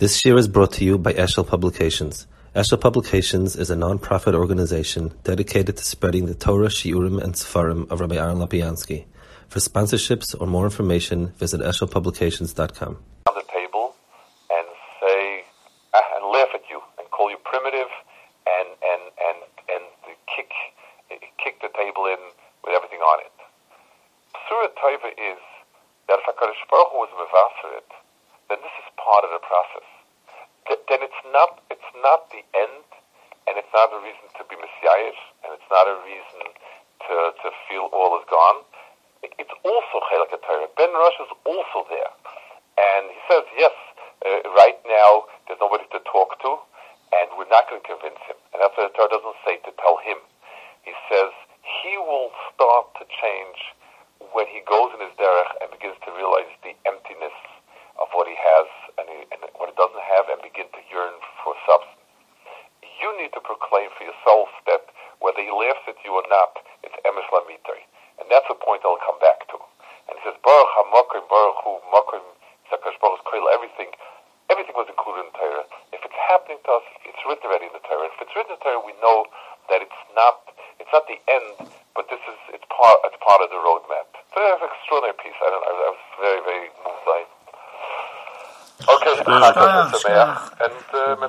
This year is brought to you by Eshel Publications. Eshel Publications is a non-profit organization dedicated to spreading the Torah, Shiurim, and Sefarim of Rabbi Aaron Lapiansky. For sponsorships or more information, visit eshelpublications.com. On the table and say uh, and laugh at you and call you primitive and and and and kick kick the table in with everything on it. Surah Taiva is that if Hakadosh Baruch Hu was mevaser is part of the process. Then it's not it's not the end, and it's not a reason to be messiahish, and it's not a reason to to feel all is gone. It, it's also chelek. Ben Rush is also there, and he says yes. Uh, right now, there's nobody to talk to, and we're not going to convince him. And that's what the Torah doesn't say to tell him. He says he will start to change when he goes in his derech and begins to realize the emptiness of what he has and, he, and what he doesn't have and begin to yearn for substance. You need to proclaim for yourself that whether he laughs at you or not, it's emes lamitari. And that's a point I'll come back to. And he says, Baruch HaMakom, Baruch Hu, Zakash Baruch everything, everything was included in the Torah. If it's happening to us, it's written already in the Torah. If it's written in the Torah, we know that it's not, it's not the end, but this is, it's part, it's part of the roadmap. So that's an extraordinary piece. I don't, I was very, very moved by it. Okay, and uh,